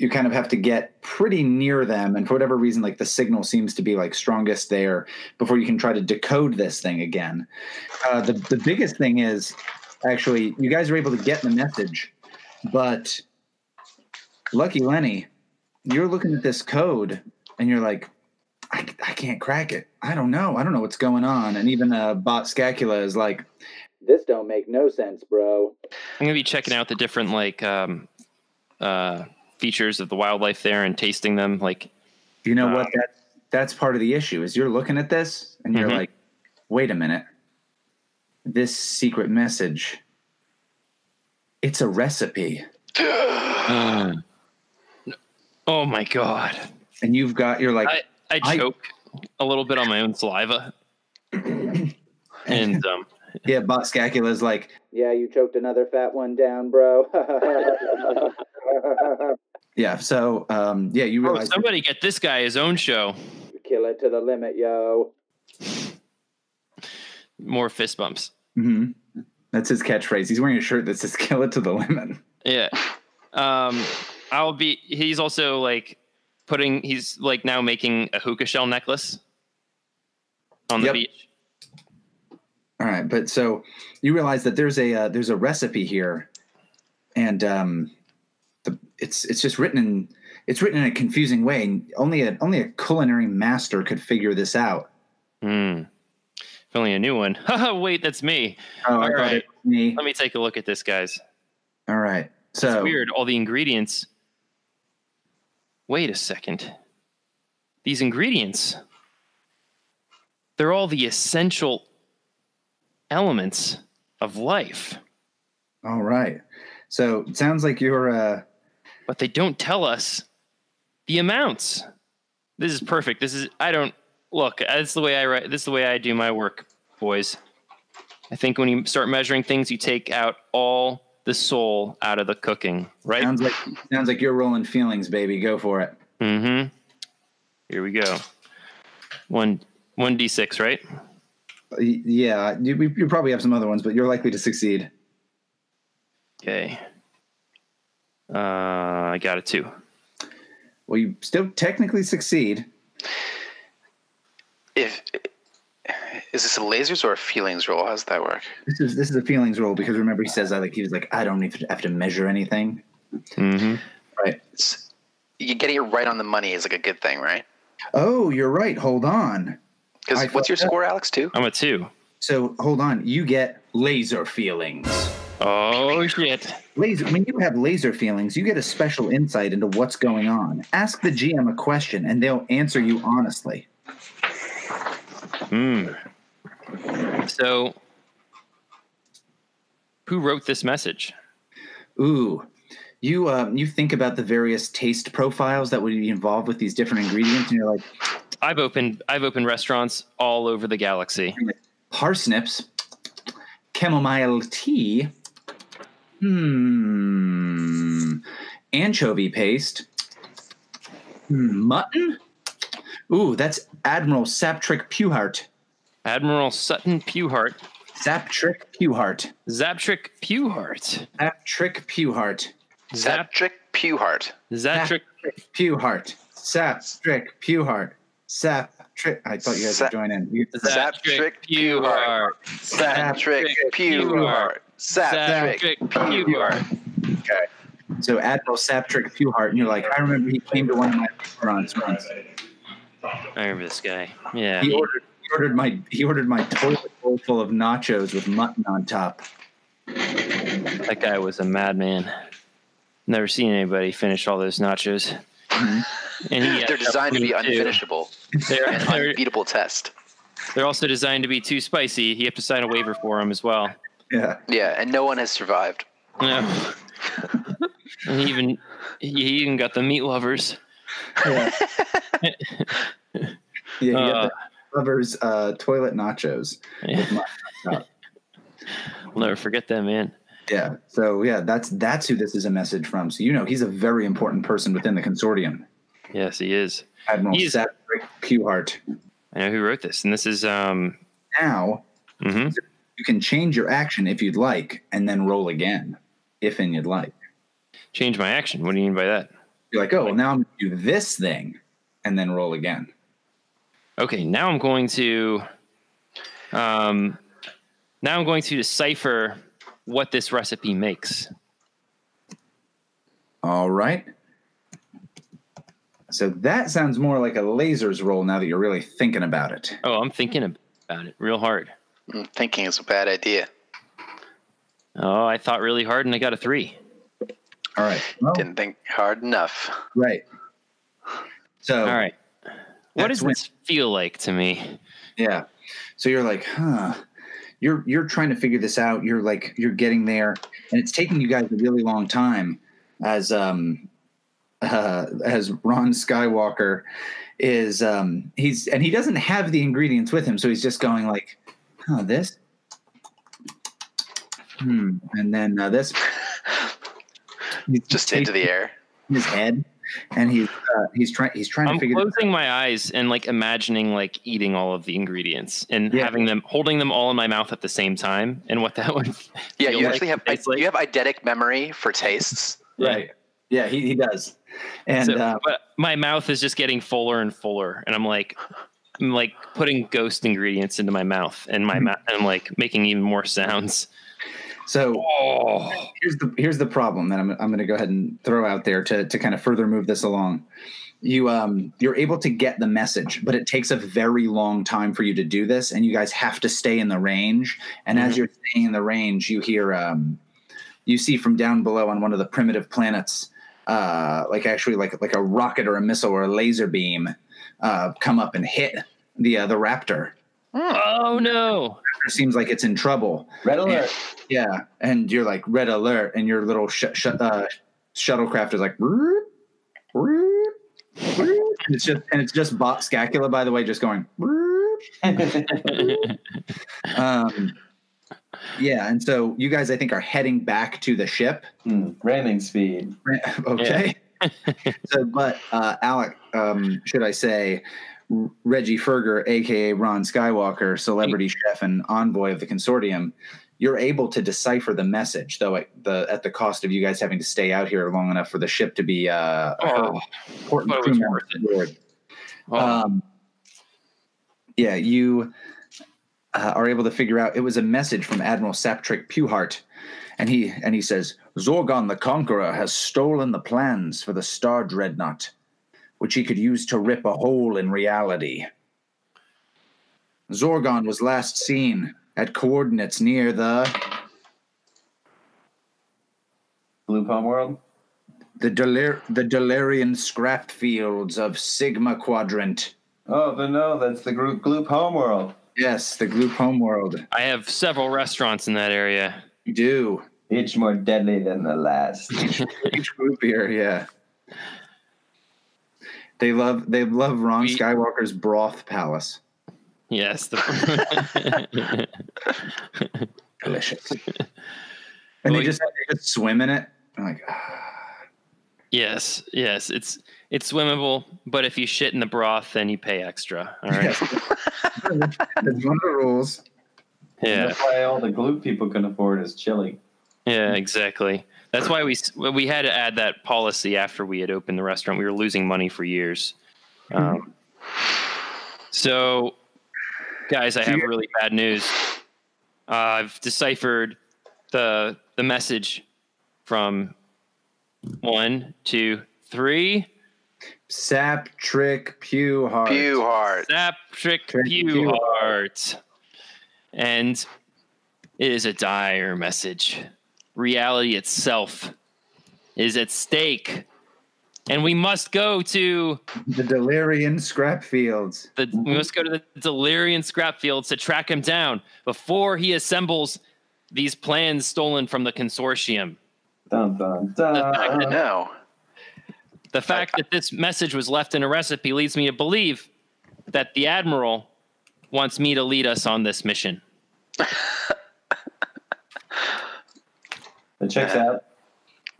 you kind of have to get pretty near them. And for whatever reason like the signal seems to be like strongest there before you can try to decode this thing again. Uh the, the biggest thing is actually you guys are able to get the message but lucky lenny you're looking at this code and you're like I, I can't crack it. I don't know. I don't know what's going on. And even uh, bot scacula is like this don't make no sense bro. I'm gonna be checking out the different like um, uh, features of the wildlife there and tasting them. Like, you know Uh, what that that's part of the issue is you're looking at this and you're Mhm. like wait a minute this secret message it's a recipe oh my god, and you've got you're like I I I- choke a little bit on my own saliva, and um, yeah bot scacula is like yeah you choked another fat one down bro yeah so um yeah you oh, realize somebody get this guy his own show. kill it to the limit yo More fist bumps. hmm That's his catchphrase. He's wearing a shirt that says "Kill it to the limit." Yeah. Um, I'll be. He's also like putting. He's like now making a puka shell necklace on the Yep. beach. All right, but so you realize that there's a uh, there's a recipe here, and um, the, it's it's just written in it's written in a confusing way. and Only a only a culinary master could figure this out. Hmm. If only a new one. Haha, Wait, that's me. Oh, All right. me. Let me take a look at this, guys. All right, so It's weird. All the ingredients. Wait a second. These ingredients. They're all the essential elements of life, all right, so it sounds like you're uh, but they don't tell us the amounts. This is perfect. This is I don't look. That's the way I write. This is the way I do my work, boys. I think when you start measuring things, you take out all the soul out of the cooking, right? sounds like sounds like you're rolling feelings, baby. Go for it. Mm-hmm. Here we go. One one d six, right? Yeah, you, you probably have some other ones, but you're likely to succeed. Okay. Uh, I got a two. Well, you still technically succeed. If is this a lasers or a feelings roll? How does that work? This is this is a feelings roll because remember he says that like he was like I don't even have to measure anything. Mm-hmm. Right. It's, you getting it right on the money is like a good thing, right? Oh, you're right. Hold on. Because what's your that- score, Alex? Two. I'm a two. So hold on. You get laser feelings. Oh shit. Laser. When you have laser feelings, you get a special insight into what's going on. Ask the GM a question, and they'll answer you honestly. Hmm. So, who wrote this message? Ooh. You um, you think about the various taste profiles that would be involved with these different ingredients, and you're like, I've opened I've opened restaurants all over the galaxy. parsnips, chamomile tea, hmm, anchovy paste, hmm, mutton. Ooh, that's Admiral Saptrick Pewhart. Admiral Sutton Pewhart, Saptrick Pewhart. Zaptrick Pewhart, Saptrick Pewhart. Zap Zaptrick Pewhart. Zaptrick. Pewhart. Saptrick Pewhart. Saptrick. I thought you guys would Sap- join in. You- Zaptrick Pewhart. Zaptrick Pewhart. Zaptrick Pewhart. Okay. So Admiral Saptrick Pewhart, and you're like, I remember he came to one of my restaurants once. I remember this guy. Yeah. He he- ordered, he ordered my he ordered my toilet bowl full of nachos with mutton on top. That guy was a madman. Never seen anybody finish all those nachos. Mm-hmm. And he They're designed to be unfinishable. They're, An unbeatable test. they're also designed to be too spicy. You have to sign a waiver for them as well. Yeah. Yeah, and no one has survived. Yeah. and he even He even got the meat lovers. Yeah, yeah you got Uh. the lovers uh, toilet nachos. Yeah. I'll never forget that, man. Yeah. So yeah, that's that's who this is a message from. So you know he's a very important person within the consortium. Yes, he is. Admiral He is- Pewhart. I know who wrote this, and this is um. Now mhm. You can change your action if you'd like, and then roll again, if and you'd like. Change my action. What do you mean by that? You're like, oh, well, now I'm gonna do this thing, and then roll again. Okay, now I'm going to. Um, now I'm going to decipher what this recipe makes. All right. So that sounds more like a lasers roll now that you're really thinking about it. Oh, I'm thinking about it real hard. Mm, Thinking is a bad idea. Oh, I thought really hard, and I got a three. All right. Well, Didn't think hard enough. right. So All right. What does when- this feel like to me? Yeah. So you're like, huh. You're you're trying to figure this out. You're like you're getting there, and it's taking you guys a really long time. As um, uh, as Ron Skywalker is um, he's and he doesn't have the ingredients with him, so he's just going like, huh, this, hmm, and then uh, this. He's Just into the air. his head, and he's uh, he's trying he's trying I'm to figure. closing my eyes and like imagining like eating all of the ingredients and Yeah. having them holding them all in my mouth at the same time and what that would Yeah, feel you like, actually have taste like. you have eidetic memory for tastes. right. Yeah, he, he does. And So, uh, but my mouth is just getting fuller and fuller, and I'm like, I'm like putting ghost ingredients into my mouth, and my mouth, and I'm like making even more sounds. so Oh, here's the here's the problem that I'm I'm going to go ahead and throw out there to to kind of further move this along. You um you're able to get the message, but it takes a very long time for you to do this, and you guys have to stay in the range. And as you're staying in the range, you hear um you see from down below on one of the primitive planets, uh like actually like like a rocket or a missile or a laser beam uh come up and hit the uh, the raptor. oh no! It seems like it's in trouble. Red alert. Yeah, and you're like red alert, and your little sh- sh- uh, shuttlecraft is like, and it's just and it's just Bob Scacula, by the way, just going. Um, yeah, and so you guys, I think, are heading back to the ship. Hmm, Ramming speed. okay. so, but uh, Alec, um, should I say, Reggie Ferger, aka Ron Skywalker, celebrity chef and envoy of the consortium, you're able to decipher the message, though at the at the cost of you guys having to stay out here long enough for the ship to be uh, Oh, important crew member worth it. aboard. Oh, Um, yeah, you uh, are able to figure out it was a message from Admiral Saptrick Pewhart, and he and he says Zorgon the Conqueror has stolen the plans for the Star Dreadnought, which he could use to rip a hole in reality. Zorgon was last seen at coordinates near the Blue Palm World. the Delir- the Delirian scrap fields of Sigma Quadrant. Oh, but no, that's the group Gloop Homeworld. Yes, the Gloop Homeworld. I have several restaurants in that area. You do. Each more deadly than the last. Each group here, yeah. They love they love Ron We- Skywalker's broth palace. Yes. The, Delicious. and Well, they you- just they just swim in it. I'm like, ah. yes. Yes. It's it's swimmable, but if you shit in the broth, then you pay extra. All right. Yes. That's one of the rules. Yeah. That's why all the Gloop people can afford is chili. Yeah, exactly. That's why we we had to add that policy after we had opened the restaurant. We were losing money for years. Um, so, guys, I have really bad news. Uh, I've deciphered the the message from one, two, three. Sap trick pew heart. Pew hard. Zap trick Trick pew heart. And it is a dire message. Reality itself is at stake. And we must go to The Delirian scrap fields. the we must go to the Delirian scrap fields to track him down before he assembles these plans stolen from the consortium. Dun dun fact that- dun. No. The fact that this message was left in a recipe leads me to believe that the admiral wants me to lead us on this mission. It checks out.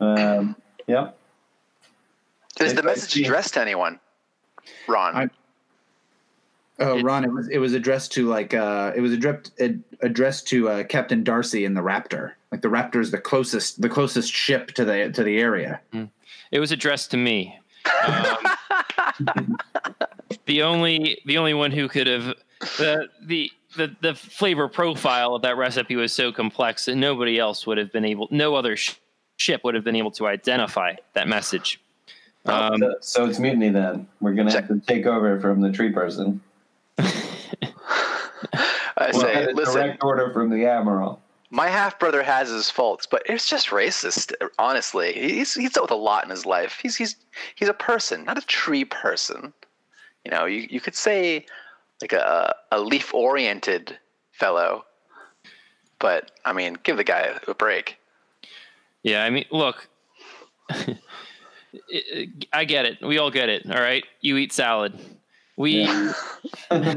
Um, yep. Is the I- I message addressed to anyone? Ron. I- Oh, It- Ron, it was it was addressed to like uh it was addressed addressed to uh, Captain Darcy in the Raptor. Like the Raptor is the closest the closest ship to the to the area. It was addressed to me. Um, the only the only one who could have the the the the flavor profile of that recipe was so complex that nobody else would have been able no other sh- ship would have been able to identify that message. Um, so, so it's mutiny then. We're gonna have to take over from the tree person. I We'll say, listen, direct order from the admiral. my half brother has his faults, but it's just racist. Honestly, he's he's dealt with a lot in his life. He's he's he's a person, not a tree person. You know, you you could say like a a leaf oriented fellow, but I mean, give the guy a break. Yeah, I mean, look, it- it- I get it. We all get it. All right, you eat salad. We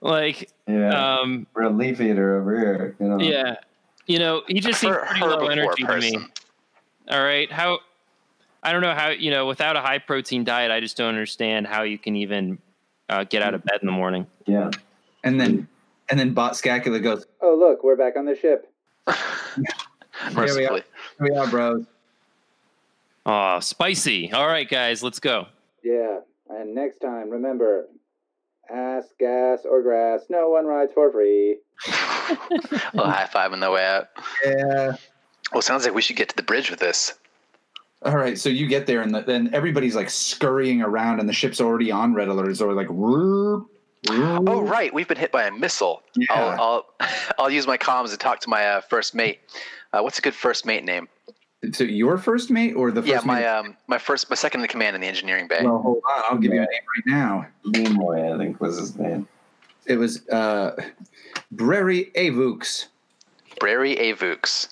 like, Yeah, um, we're a leaf eater over here. You know. yeah, you know, he just seems Her- pretty low herbivore energy to me. All right, how? I don't know how you know without a high protein diet. I just don't understand how you can even uh, get out of bed in the morning. Yeah. And then and then Bot Scacula goes, "Oh look, we're back on the ship. Mercifully. Here we are, bros. Oh, spicy! All right, guys, let's go. Yeah. And next time, remember, ass, gas, or grass. No one rides for free. A little high five on the way out. Yeah. Well, sounds like we should get to the bridge with this. All right, so you get there, and then everybody's like scurrying around, and the ship's already on red alert. It's already like, "Whoop, whoop." Oh, right, we've been hit by a missile. Yeah. I'll, I'll I'll use my comms to talk to my uh, first mate. Uh, what's a good first mate name? So your first mate or the first yeah, my mate? um my first my second in command in the engineering bay. well, hold on, I'll give you a name right now. Nimoy, I think was his name. It was uh, Brary Avux. Brary Avux.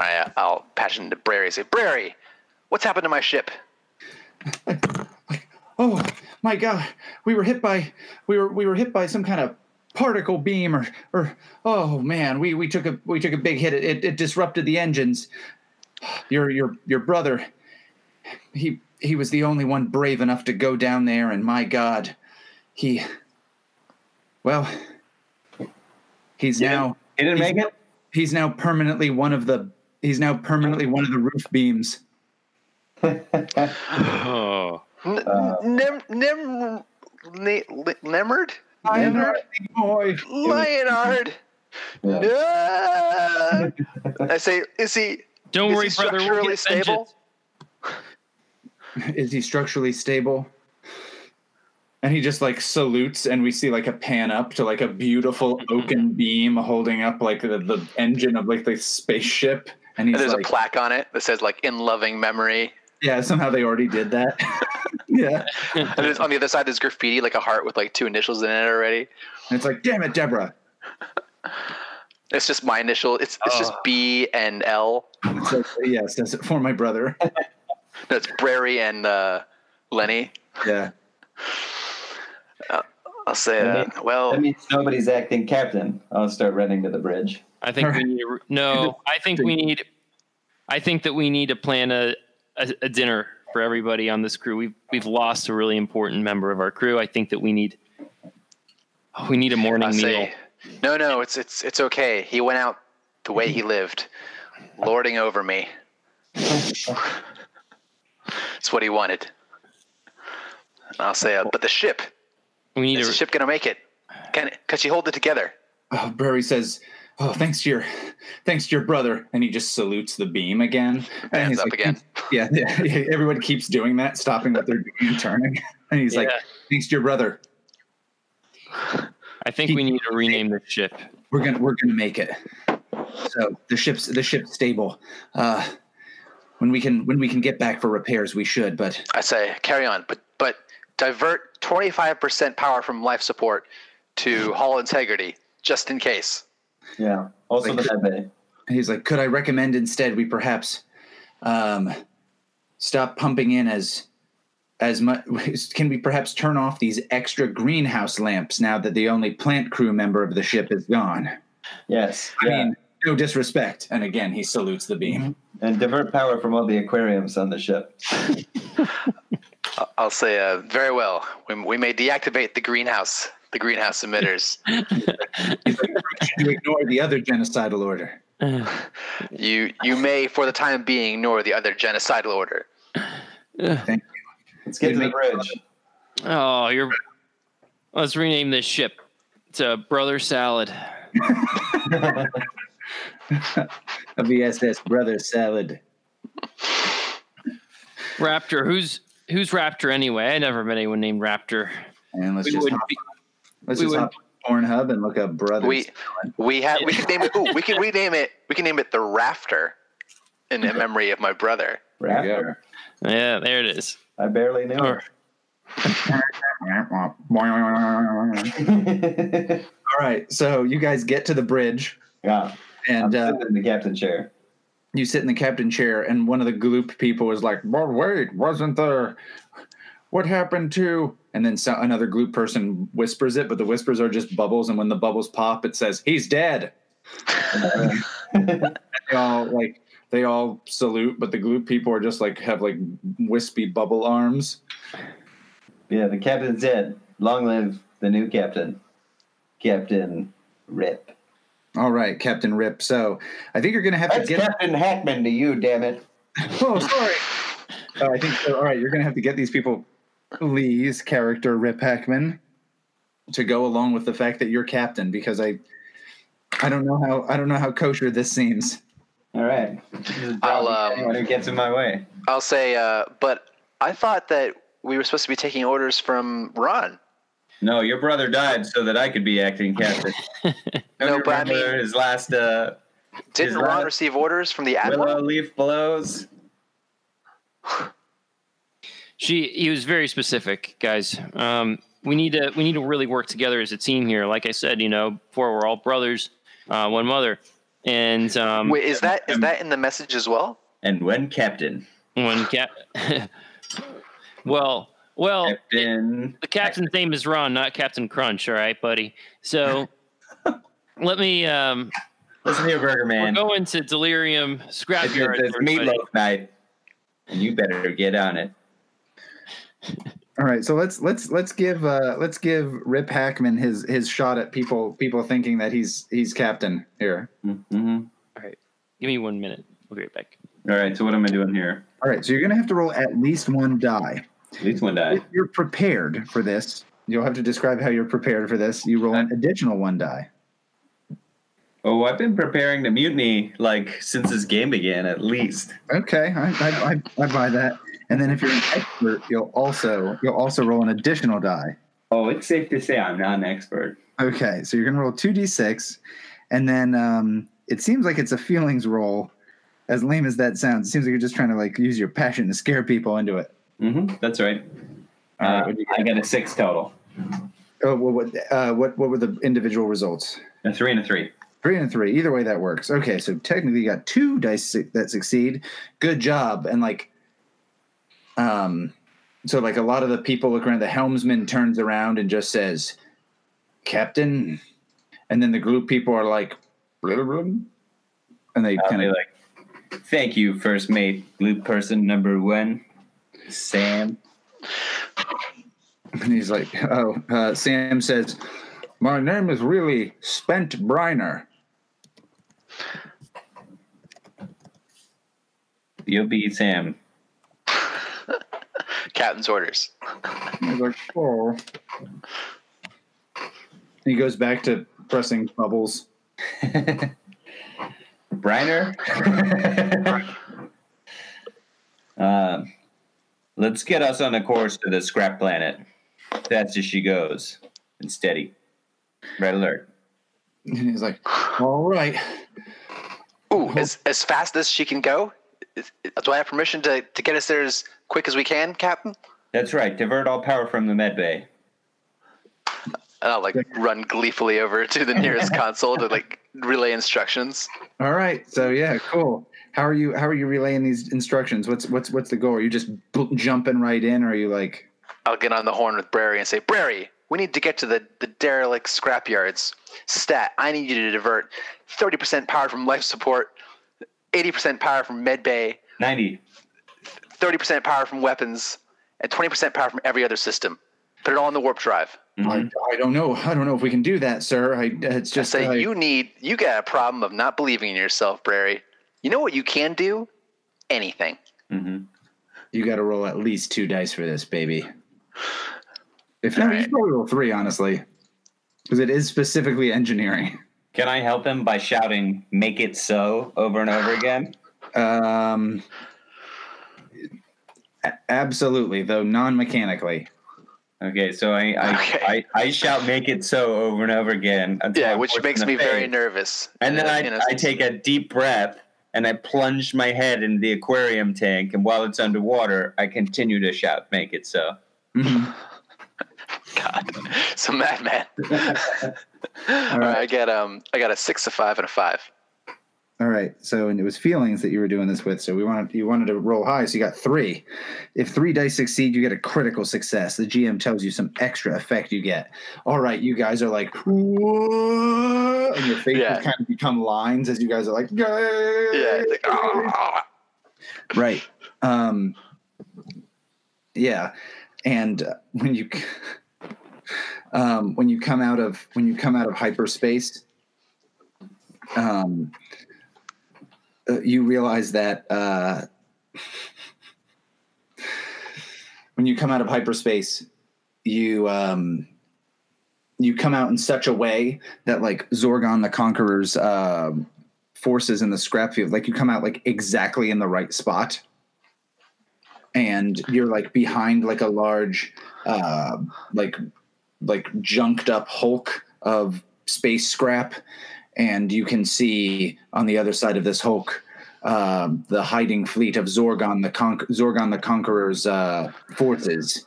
All right, I'll patch it into Brary. Say, Brary, what's happened to my ship? Oh my God, we were hit by we were we were hit by some kind of particle beam or or oh man, we we took a we took a big hit. It it, it disrupted the engines. Your your your brother, he he was the only one brave enough to go down there, and my God, he. Well, he's Yeah. now He didn't He's- make it. he's now permanently one of the he's now permanently one of the roof beams. Oh, N- Uh, Nem Nem Ne- Leonard. Leonard. No. I say, is he don't is worry, he brother. Structurally stable? Is he structurally stable? And he just like salutes, and we see like a pan up to like a beautiful oaken beam holding up like the, the engine of like the spaceship. And And there's like, a plaque on it that says like "in loving memory." Yeah, somehow they already did that. yeah. And there's, on the other side, there's graffiti like a heart with like two initials in it already. And it's like, damn it, Deborah. It's just my initial. It's it's just Oh. B and L. Like, yes, that's it for my brother. That's Brary and uh, Lenny. Yeah. I'll say, That uh, means- well, That means nobody's acting captain. I'll start running to the bridge. I think we need no. I think we need. I think that we need to plan a, a, a dinner for everybody on this crew. We've we've lost a really important member of our crew. I think that we need. We need a morning I'll meal. say, no, no, it's it's it's okay. He went out the way he lived, lording over me. It's what he wanted. I'll say, uh, but the ship We need is the to. ship gonna make it? Can can she hold it together? Oh, Brary says, "Oh, thanks to your, thanks to your brother," and he just salutes the beam again. And Hands he's up like, again. Yeah, yeah, everyone keeps doing that, stopping what they're doing and turning. And he's like, "Thanks to your brother, I think we need to rename the ship. we're gonna we're gonna make it." So the ship's the ship's stable. Uh, when we can when we can get back for repairs, we should. But I say, carry on, but but divert twenty five percent power from life support to hull integrity, just in case. Yeah. Also the med bay. he's like, "Could I recommend instead we perhaps um, stop pumping in as as much? Can we perhaps turn off these extra greenhouse lamps now that the only plant crew member of the ship is gone? Yes. I yeah. mean, no disrespect. And again, he salutes the beam. and divert power from all the aquariums on the ship. I'll say uh, very well. We, we may deactivate the greenhouse, the greenhouse emitters. You ignore the other genocidal order. You you may, for the time being, ignore the other genocidal order. Thank Let's get to the Make- bridge. Oh, you're. Let's rename this ship to Brother Salad. A VSS brother salad. Raptor. Who's who's Raptor anyway? I never met anyone named Raptor. And let's We just be- let's we just would- hop on Pornhub and look up brother. We we have we can name it. Ooh, we can rename it. We can name it the Rafter, in memory of my brother. Raptor. Yeah, there it is. I barely knew. Or- All right, so you guys get to the bridge, yeah. and I'm uh, in the captain chair. you sit in the captain chair, and one of the gloop people is like, "But wait, wasn't there? What happened to?" And then so, another gloop person whispers it, but the whispers are just bubbles, and when the bubbles pop, it says, "He's dead." They all like they all salute, but the gloop people are just like have like wispy bubble arms. yeah, the captain's dead. Long live the new captain. Captain Rip. All right, Captain Rip. So I think you're gonna have to get. Captain Hackman to you, damn it. Oh, sorry. Uh, I think. All right, you're gonna have to get these people, Lee's character Rip Hackman, to go along with the fact that you're captain because I, I don't know how I don't know how kosher this seems. All right. I'll, um, Anyone who gets in my way. I'll say, uh, but I thought that we were supposed to be taking orders from Ron. No, your brother died so that I could be acting captain. No, you but I mean- his last uh, Didn't Ron that- receive orders from the Admiral? willow admiral? leaf blows? She he was very specific, guys. Um, we need to we need to really work together as a team here. Like I said, you know, before we're all brothers, uh, one mother, and um, Wait, is that is that in the message as well? And when captain, one cat. well, well, captain, the captain's name is Ron, not Captain Crunch. All right, buddy. So let me. Um, listen here, Burger Man. we're going to Delirium It's Scrapyard. it's everybody. meatloaf night, and you better get on it. All right, so let's let's let's give uh, let's give Rip Hackman his his shot at people people thinking that he's he's captain here. Mm-hmm. All right, give me one minute. We'll be right back. All right, so what am I doing here? All right, so you're gonna have to roll at least one die. At least one If you're prepared for this, you'll have to describe how you're prepared for this. You roll an additional one die. Oh, I've been preparing to mutiny like since this game began, at least. Okay, I, I, I, I buy that. And then if you're an expert, you'll also you'll also roll an additional die. Oh, it's safe to say I'm not an expert. Okay, so you're gonna roll two d6, and then um, it seems like it's a feelings roll. As lame as that sounds, it seems like you're just trying to like use your passion to scare people into it. Mm-hmm. That's right. All Uh, I got a six total. Oh, well, what uh, what what were the individual results? A three and a three. Three and three. Either way, that works. Okay, so technically, you got two dice that succeed. Good job. And like, um, so like a lot of the people look around. The helmsman turns around and just says, "Captain," and then the gloop people are like, "Blah, blah, blah," and they kind of like, thank you, first mate, blue person number one, Sam. and he's like, "Oh," uh, Sam says, "My name is really Spent Briner." You'll be Sam. Captain's orders. He's like, "Oh." He goes back to pressing bubbles. Briner. um, let's get us on a course to the scrap planet. That's as she goes, and steady. Red alert. And he's like, "All right." Ooh, as as fast as she can go. Is- Do I have permission to, to get us there as quick as we can, Captain? That's right. Divert all power from the med bay. And I'll like run gleefully over to the nearest console to like relay instructions. All right. So yeah, cool. how are you how are you relaying these instructions? What's what's what's the goal? Are you just b- jumping right in, or are you like? I'll get on the horn with Brary and say, Brary, we need to get to the, the derelict scrapyards. Stat, I need you to divert 30% power from life support, 80% power from med bay, 90. 30% power from weapons, and 20% power from every other system. Put it all on the warp drive. Mhm. I, I don't know. I don't know if we can do that, sir. I, it's Just just say I- you need you got a problem of not believing in yourself, Brary. You know what you can do? Anything. Mm-hmm. you got to roll at least two dice for this, baby. If not, you should probably roll three, honestly, because it is specifically engineering. Can I help him by shouting "Make it so" over and over again? Um, absolutely, though non-mechanically. Okay, so I I, Okay. I, I shout "Make it so" over and over again. Yeah, I'm which makes me the very nervous. And then Uh, I, you know, I take a deep breath and I plunge my head into the aquarium tank. And while it's underwater, I continue to shout, "Make it so." God, so madman. All right, I got um, I got a six, a five, and a five. All right. So, and it was feelings that you were doing this with. So we wanted you wanted to roll high. So you got three. If three dice succeed, you get a critical success. The GM tells you some extra effect you get. All right, you guys are like, "Whoa," and your faces Yeah. kind of become lines as you guys are like, Yeah, it's like, "Ah." right. Um, yeah, and uh, when you um, when you come out of when you come out of hyperspace, um, uh, you realize that uh, when you come out of hyperspace, you um, you come out in such a way that like Zorgon the Conqueror's uh, forces in the scrap field, like you come out like exactly in the right spot, and you're like behind like a large, uh, like like junked up hulk of space scrap, and you can see on the other side of this hulk. Um, the hiding fleet of Zorgon the Con- Zorgon the Conqueror's uh, forces.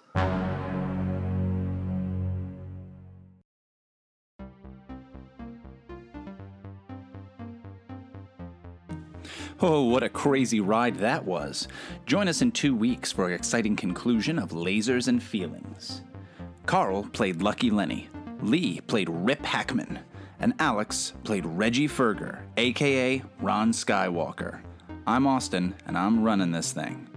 Oh, what a crazy ride that was. Join us in two weeks for an exciting conclusion of Lasers and Feelings. Carl played Lucky Lenny, Lee played Rip Hackman, and Alex played Reggie Ferger, aka Ron Skywalker. I'm Austin, and I'm running this thing.